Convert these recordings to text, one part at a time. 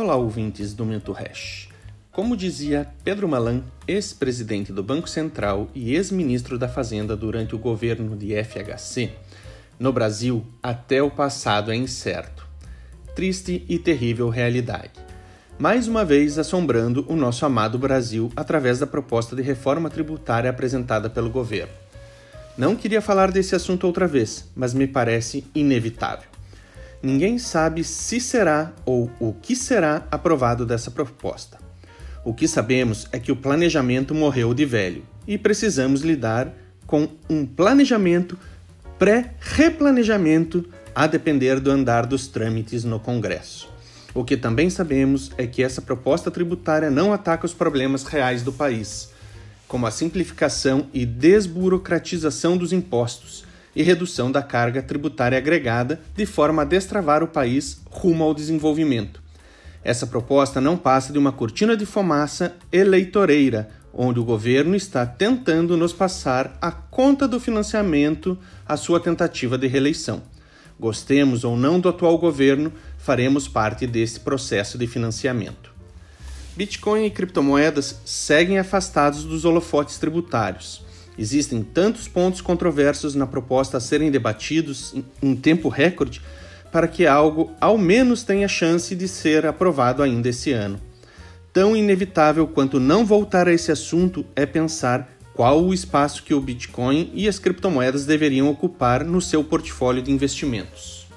Olá, ouvintes do Minto Hash. Como dizia Pedro Malan, ex-presidente do Banco Central e ex-ministro da Fazenda durante o governo de FHC, no Brasil, até o passado é incerto. Triste e terrível realidade. Mais uma vez assombrando o nosso amado Brasil através da proposta de reforma tributária apresentada pelo governo. Não queria falar desse assunto outra vez, mas me parece inevitável ninguém sabe se será ou o que será aprovado dessa proposta. O que sabemos é que o planejamento morreu de velho e precisamos lidar com um planejamento pré-replanejamento a depender do andar dos trâmites no Congresso. O que também sabemos é que essa proposta tributária não ataca os problemas reais do país, como a simplificação e desburocratização dos impostos, e redução da carga tributária agregada, de forma a destravar o país rumo ao desenvolvimento. Essa proposta não passa de uma cortina de fumaça eleitoreira, onde o governo está tentando nos passar a conta do financiamento à sua tentativa de reeleição. Gostemos ou não do atual governo, faremos parte desse processo de financiamento. Bitcoin e criptomoedas seguem afastados dos holofotes tributários. Existem tantos pontos controversos na proposta a serem debatidos em tempo recorde para que algo ao menos tenha chance de ser aprovado ainda esse ano. Tão inevitável quanto não voltar a esse assunto é pensar qual o espaço que o Bitcoin e as criptomoedas deveriam ocupar no seu portfólio de investimentos.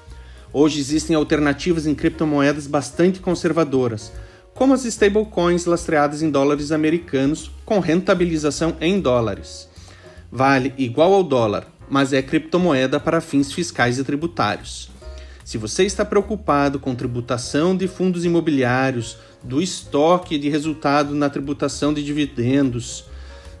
Hoje existem alternativas em criptomoedas bastante conservadoras, como as stablecoins lastreadas em dólares americanos com rentabilização em dólares vale igual ao dólar, mas é criptomoeda para fins fiscais e tributários. Se você está preocupado com tributação de fundos imobiliários, do estoque de resultado na tributação de dividendos,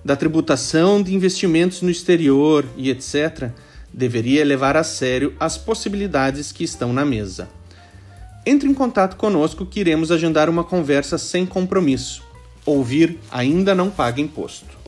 da tributação de investimentos no exterior e etc., deveria levar a sério as possibilidades que estão na mesa. Entre em contato conosco que iremos agendar uma conversa sem compromisso. Ouvir ainda não paga imposto.